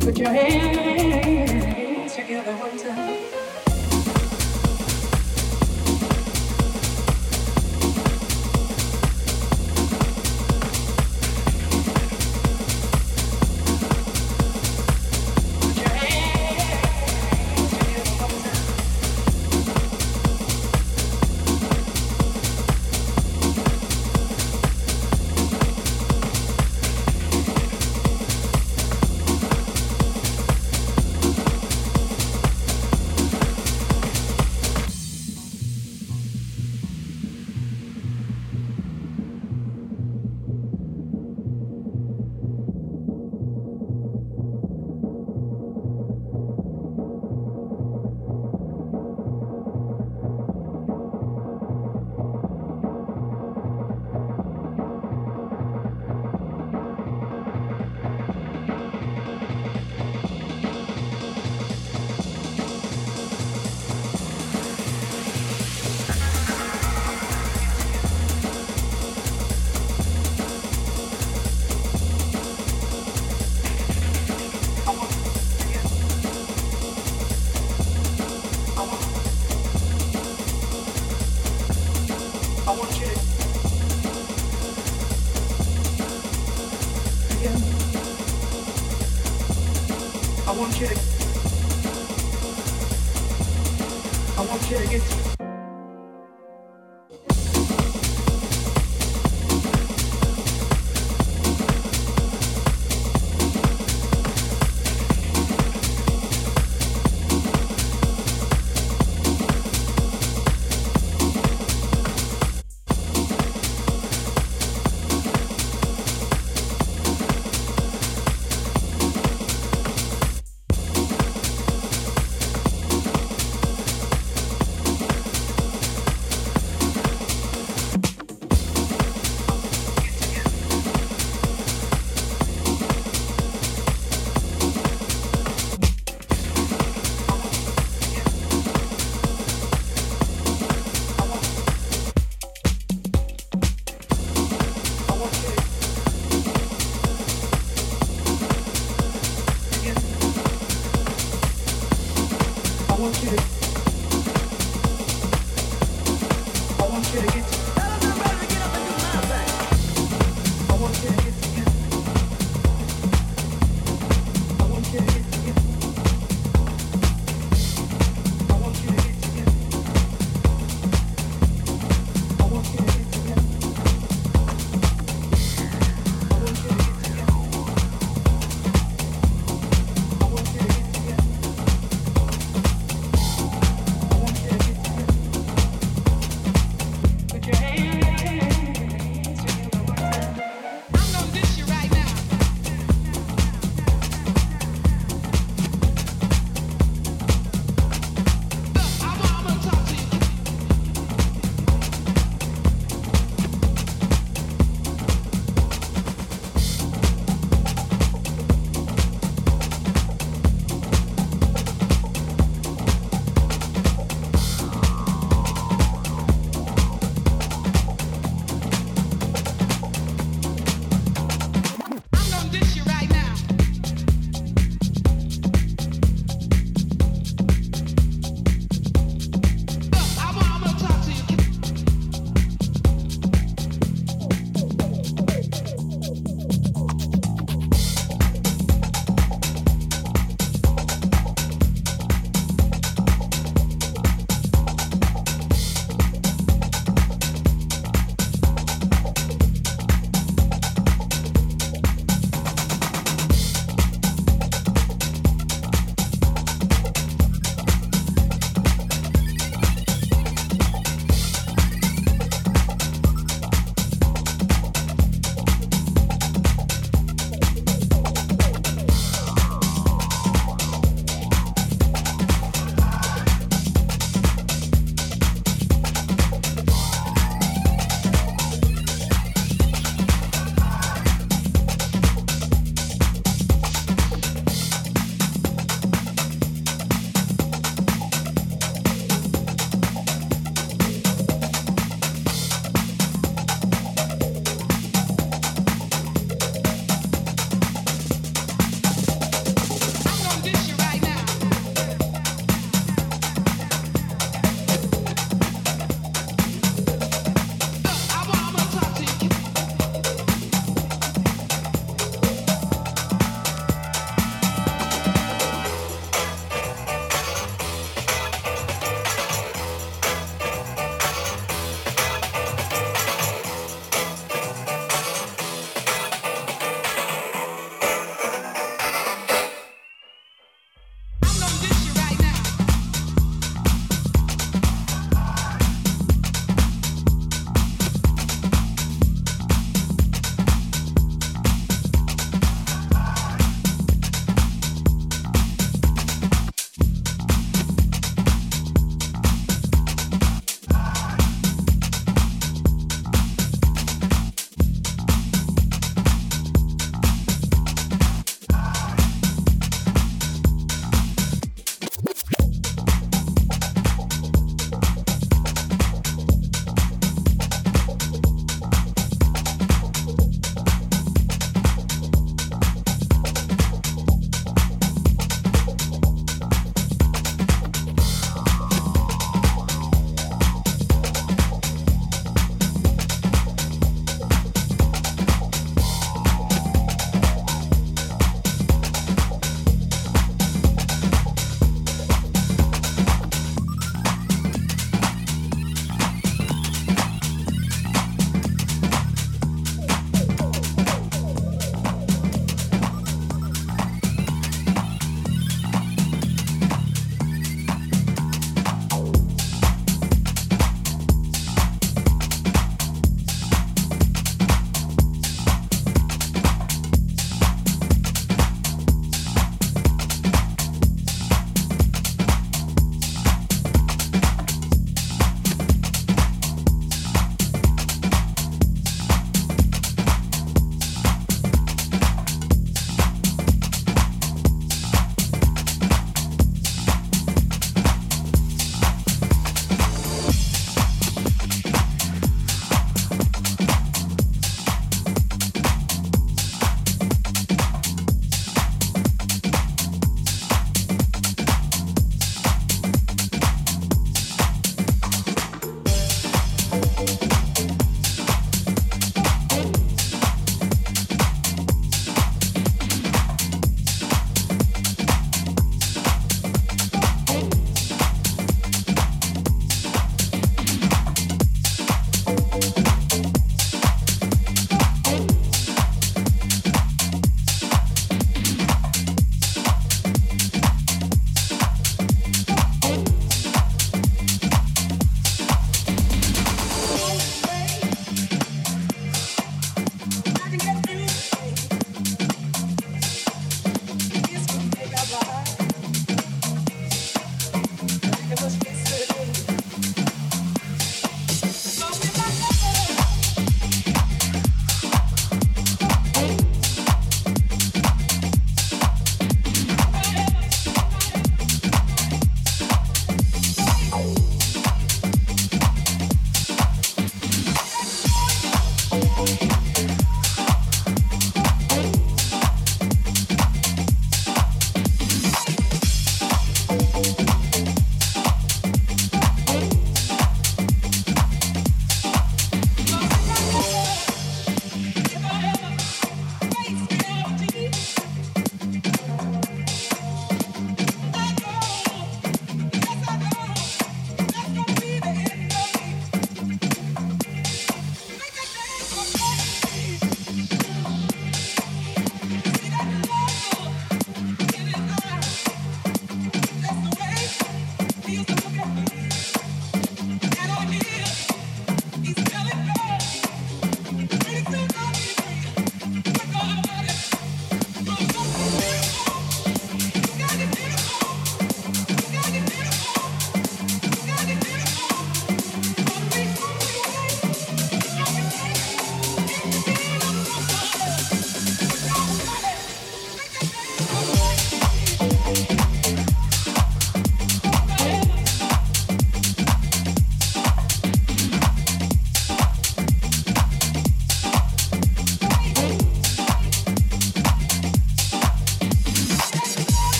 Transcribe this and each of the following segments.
Put your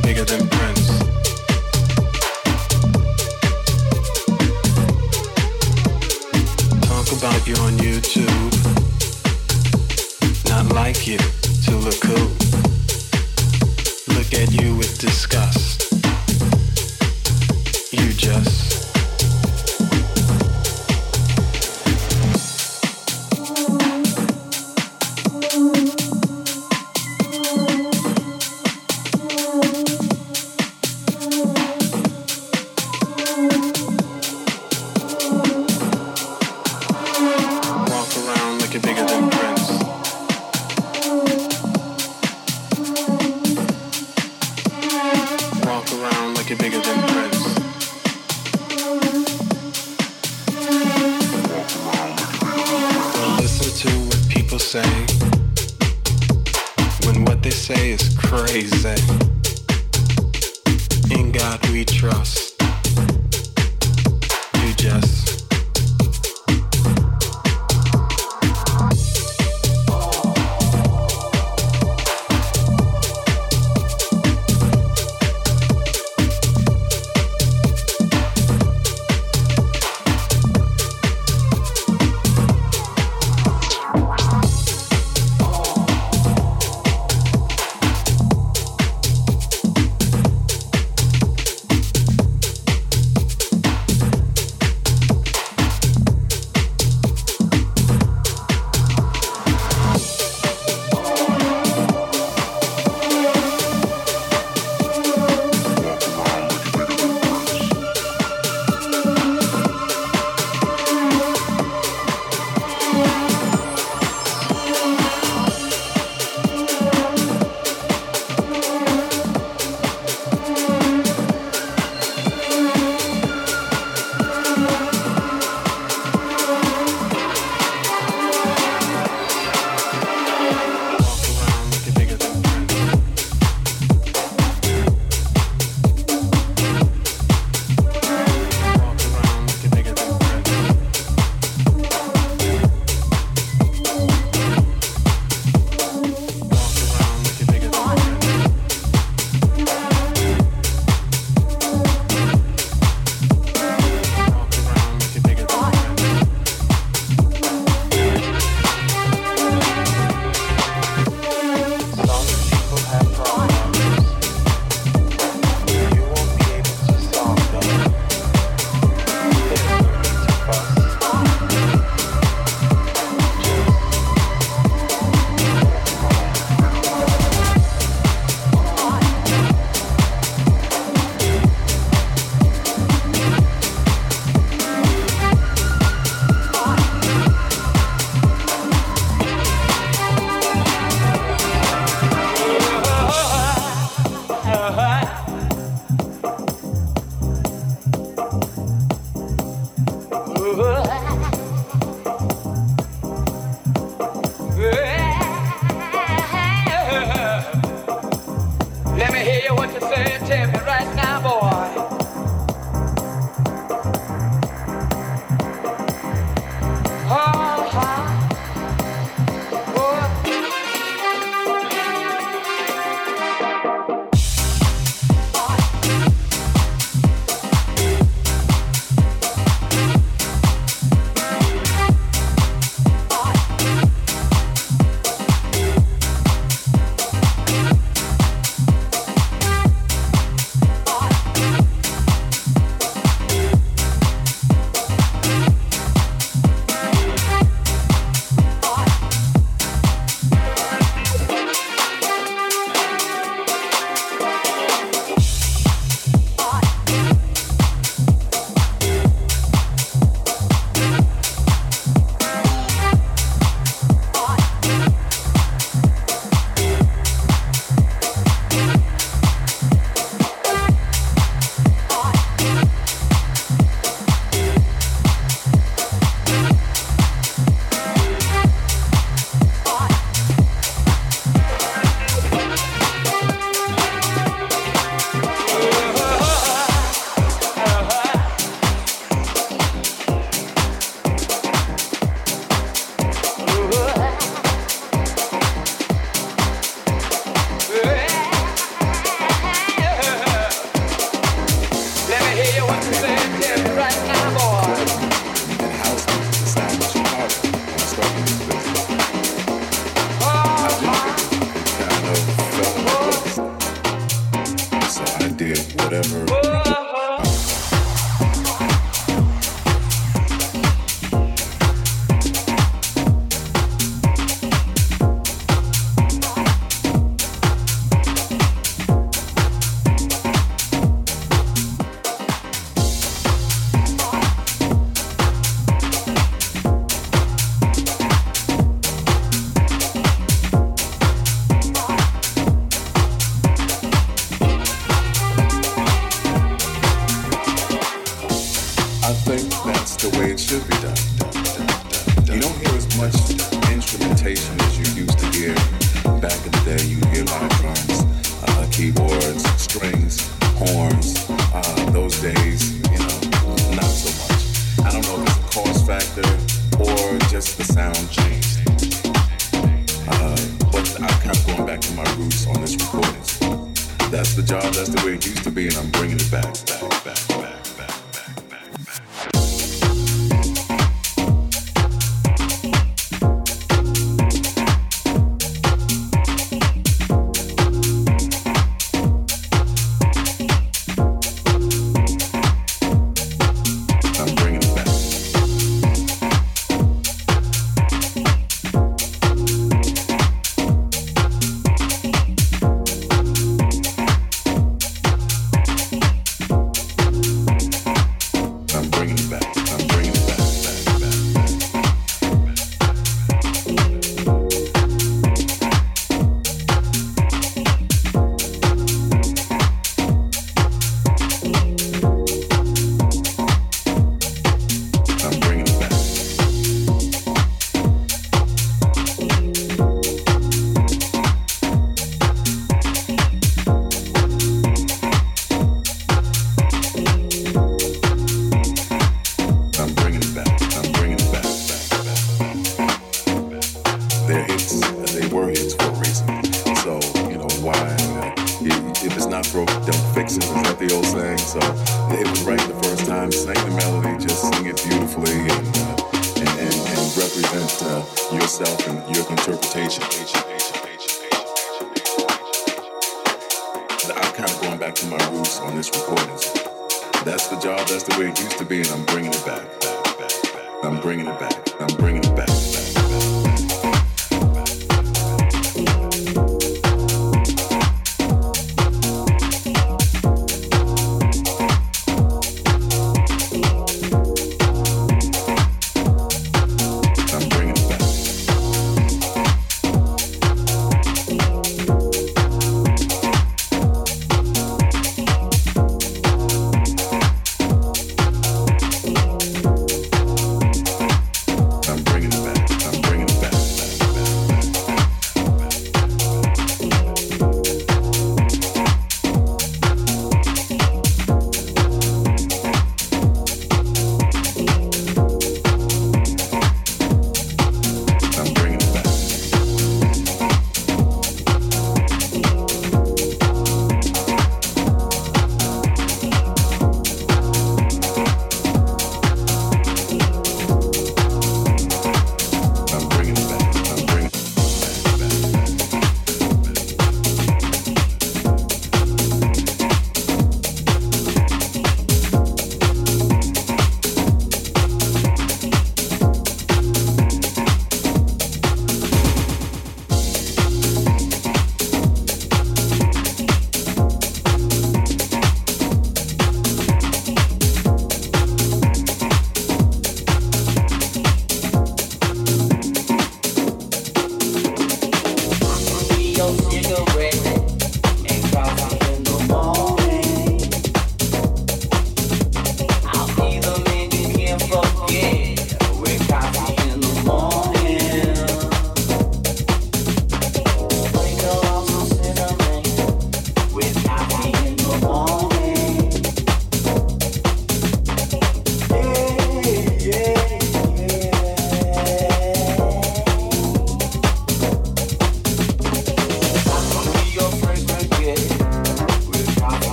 bigger than Prince. Talk about you on YouTube. Not like you to look cool.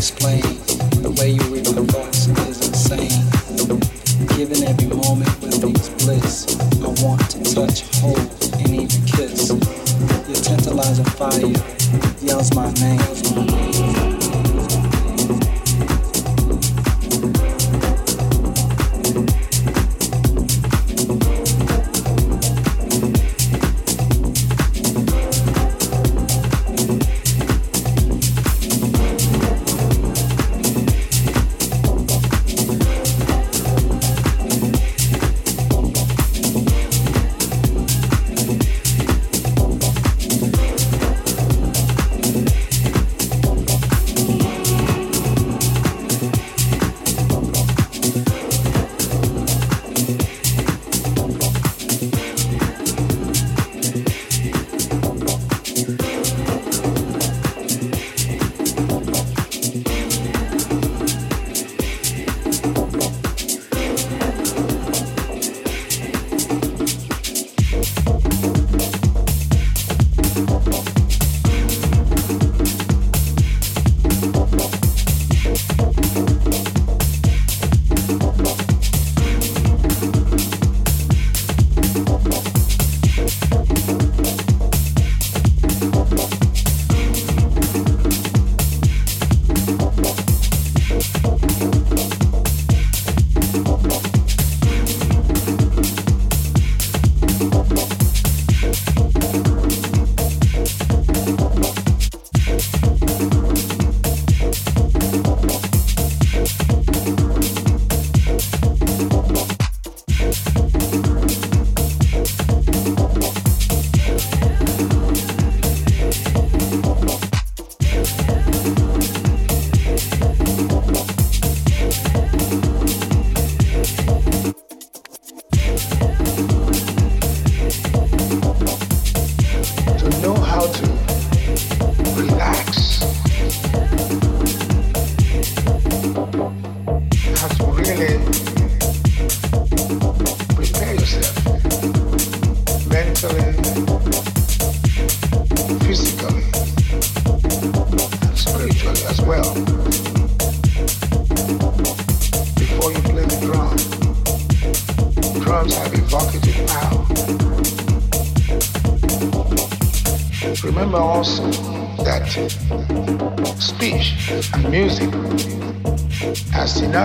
explain.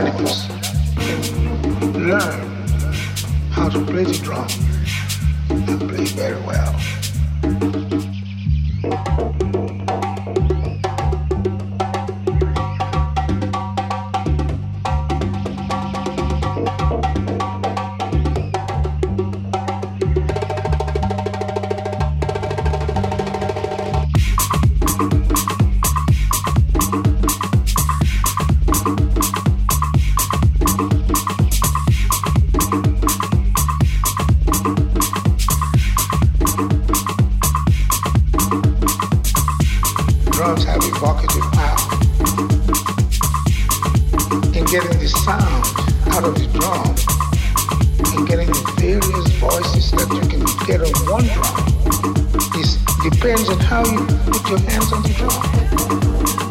Planet control. It depends on how you put your hands on the drum.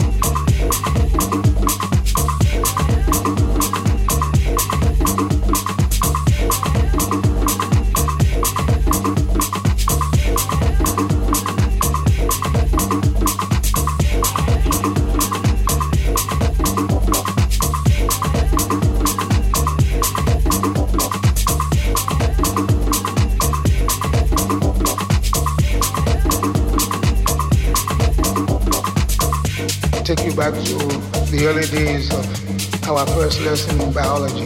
Back to the early days of our first lesson in biology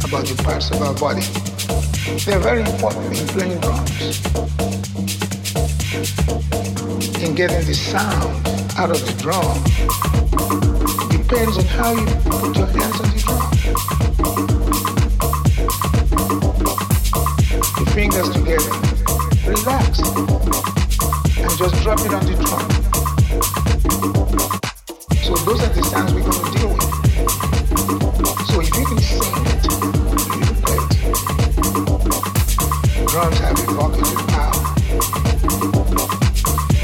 about the parts of our body. They're very important in playing drums, in getting the sound out of the drum. Depends on how you put your hands on the drum. The fingers together. Relax. And just drop it on the drum. Drums have evocative power.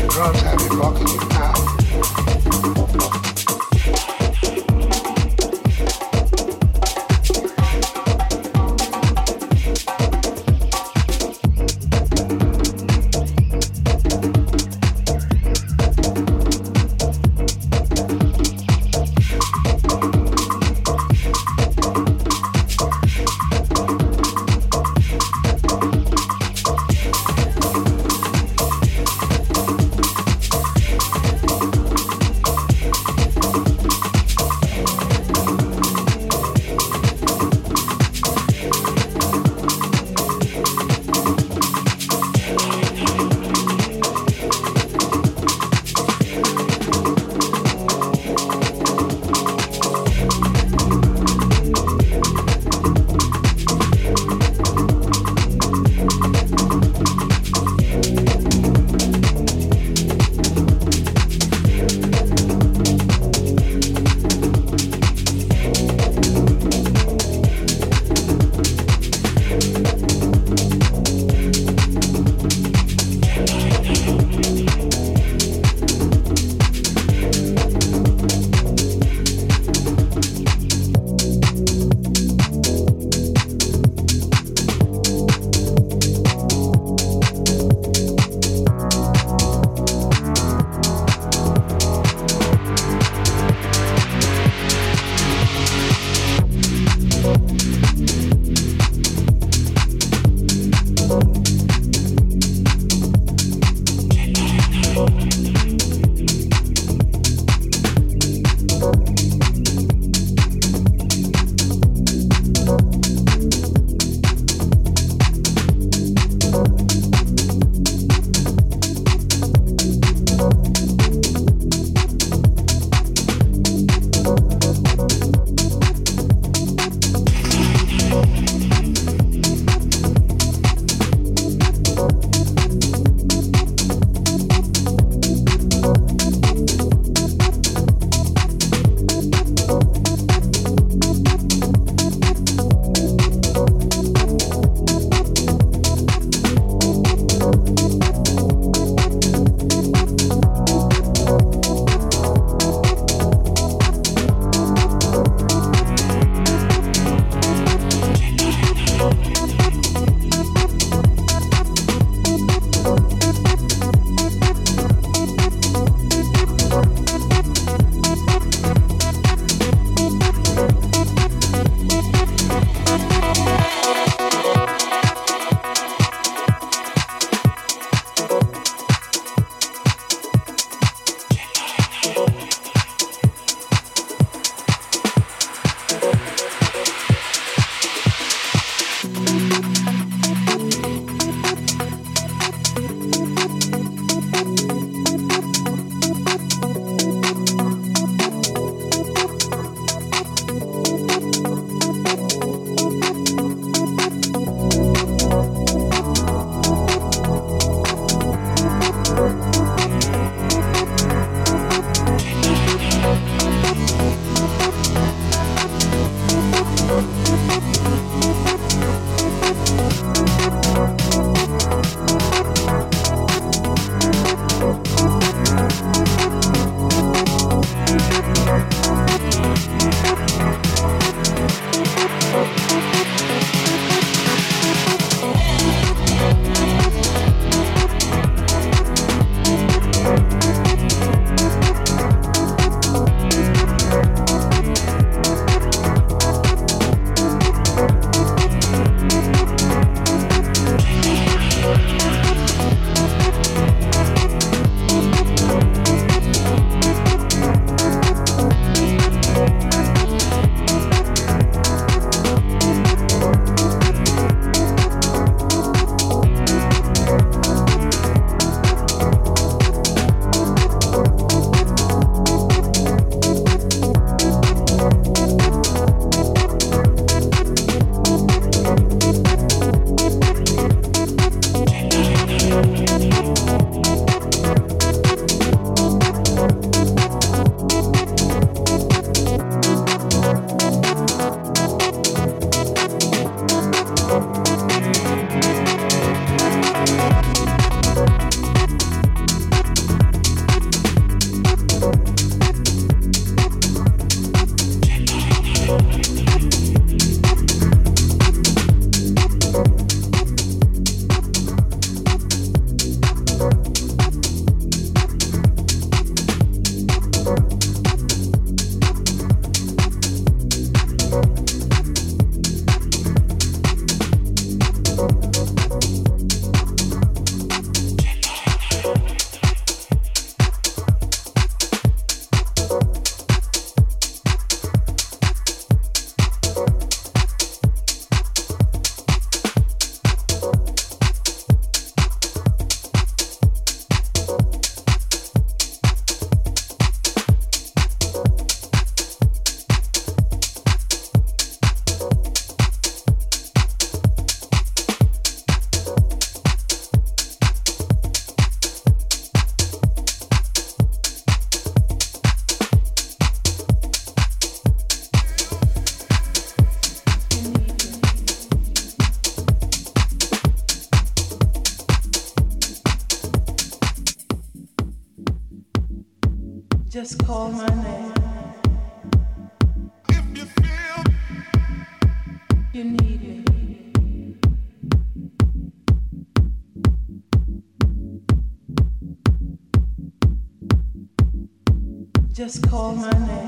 Drums have evocative power. Just call my name.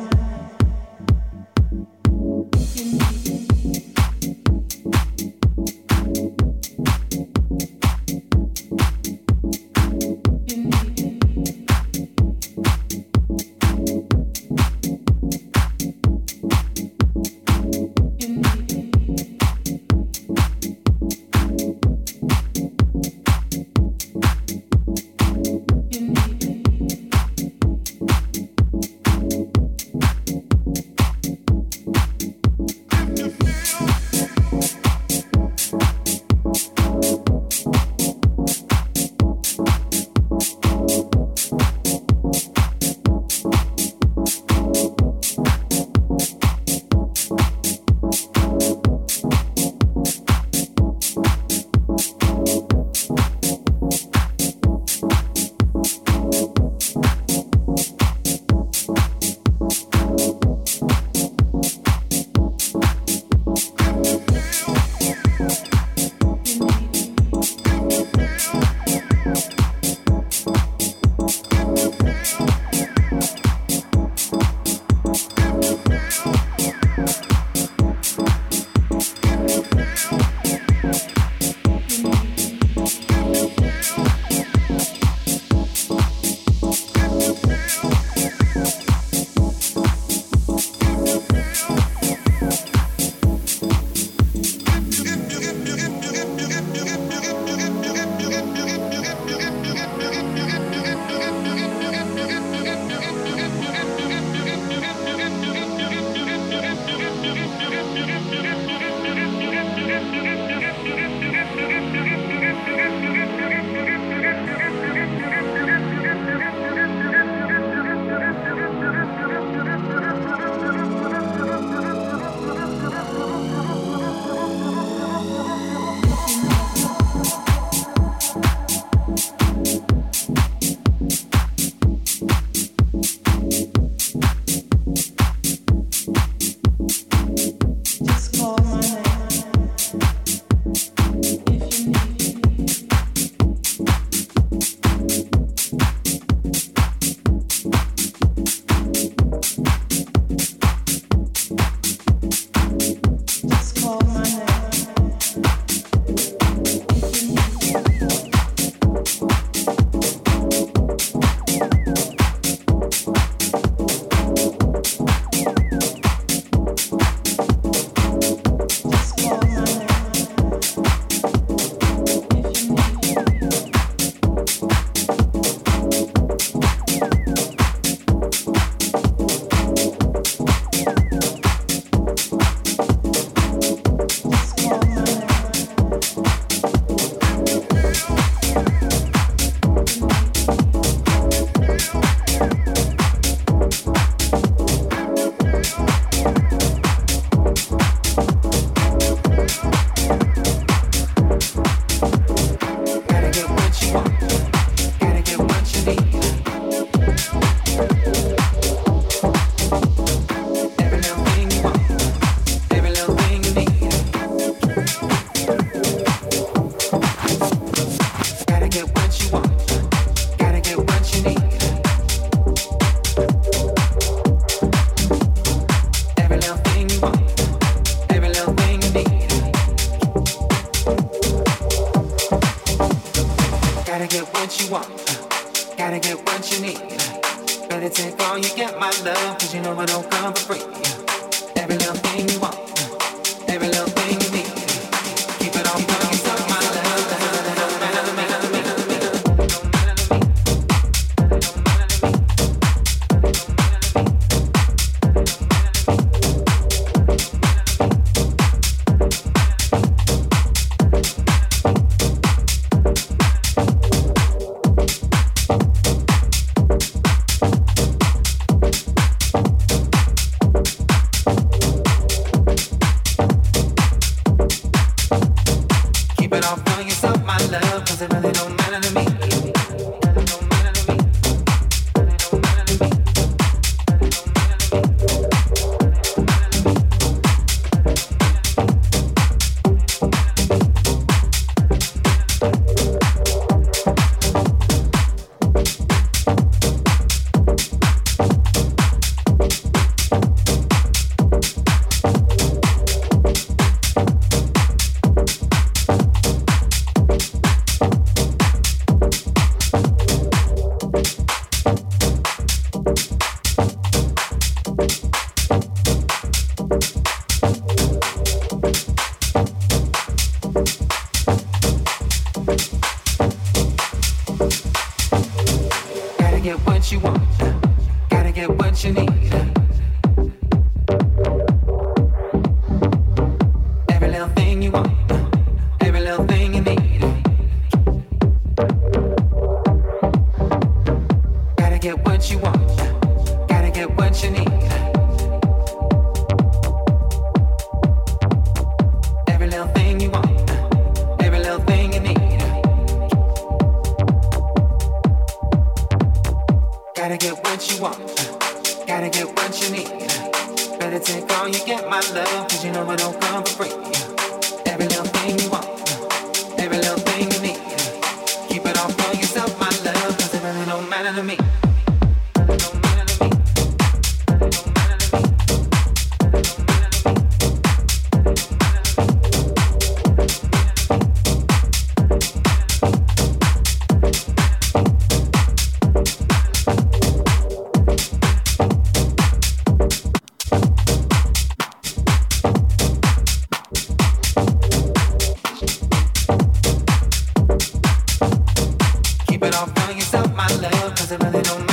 Really don't